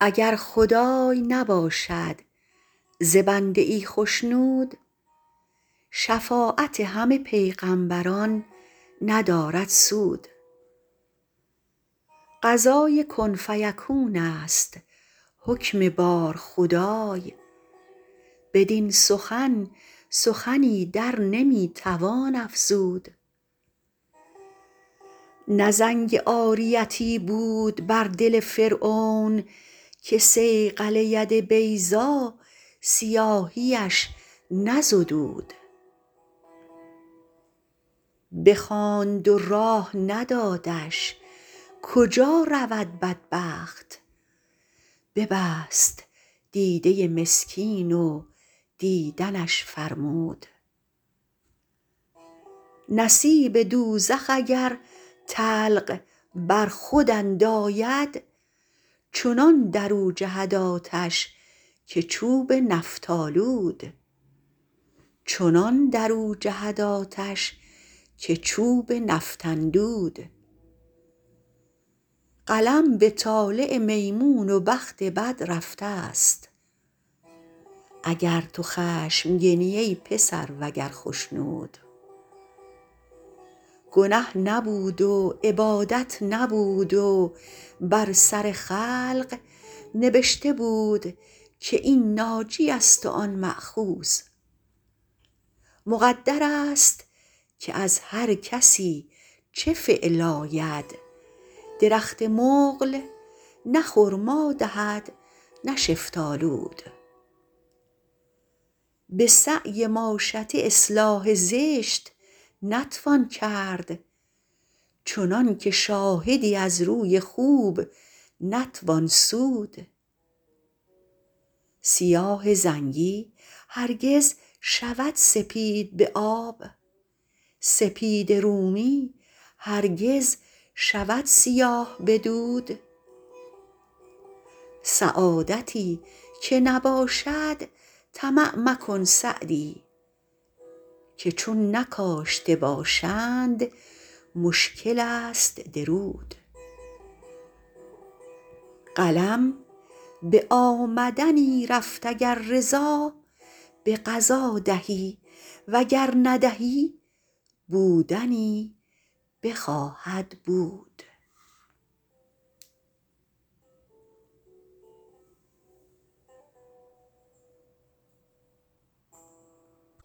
اگر خدای نباشد ز بنده ای خشنود شفاعت همه پیغمبران ندارد سود. قضای کن فیکونست حکم بارخدای بدین سخن سخنی در نمی توان افزود. نه زنگ عاریتی بود بر دل فرعون که صیقل ید بیضا سیاهیش نزدود. بخواند و راه ندادش کجا رود بدبخت؟ ببست دیده مسکین و دیدنش فرمود. نصیب دوزخ اگر طلق بر خود انداید چنان در او جهد آتش که چوب نفط قلم به طالع میمون و بخت بد رفتست اگر تو خشمگنی ای پسر وگر خشنود. گنه نبود و عبادت نبود و بر سر خلق نبشته بود که این ناجیست و آن مأخوذ مقدرست که از هر کسی چه فعل آید. درخت مقل نه خرما دهد نه شفتالود. به سعی ماشطه اصلاح زشت نتوان کرد. چنان که شاهدی از روی خوب نتوان سود. سیاه زنگی هرگز شود سپید به آب. سپید رومی هرگز شود سیاه به دود. سعادتی که نباشد طمع مکن سعدی که چون نکاشته باشند مشکلست درود. قلم به آمدنی رفت اگر رضا به قضا دهی وگر ندهی بودنی بخواهد بود.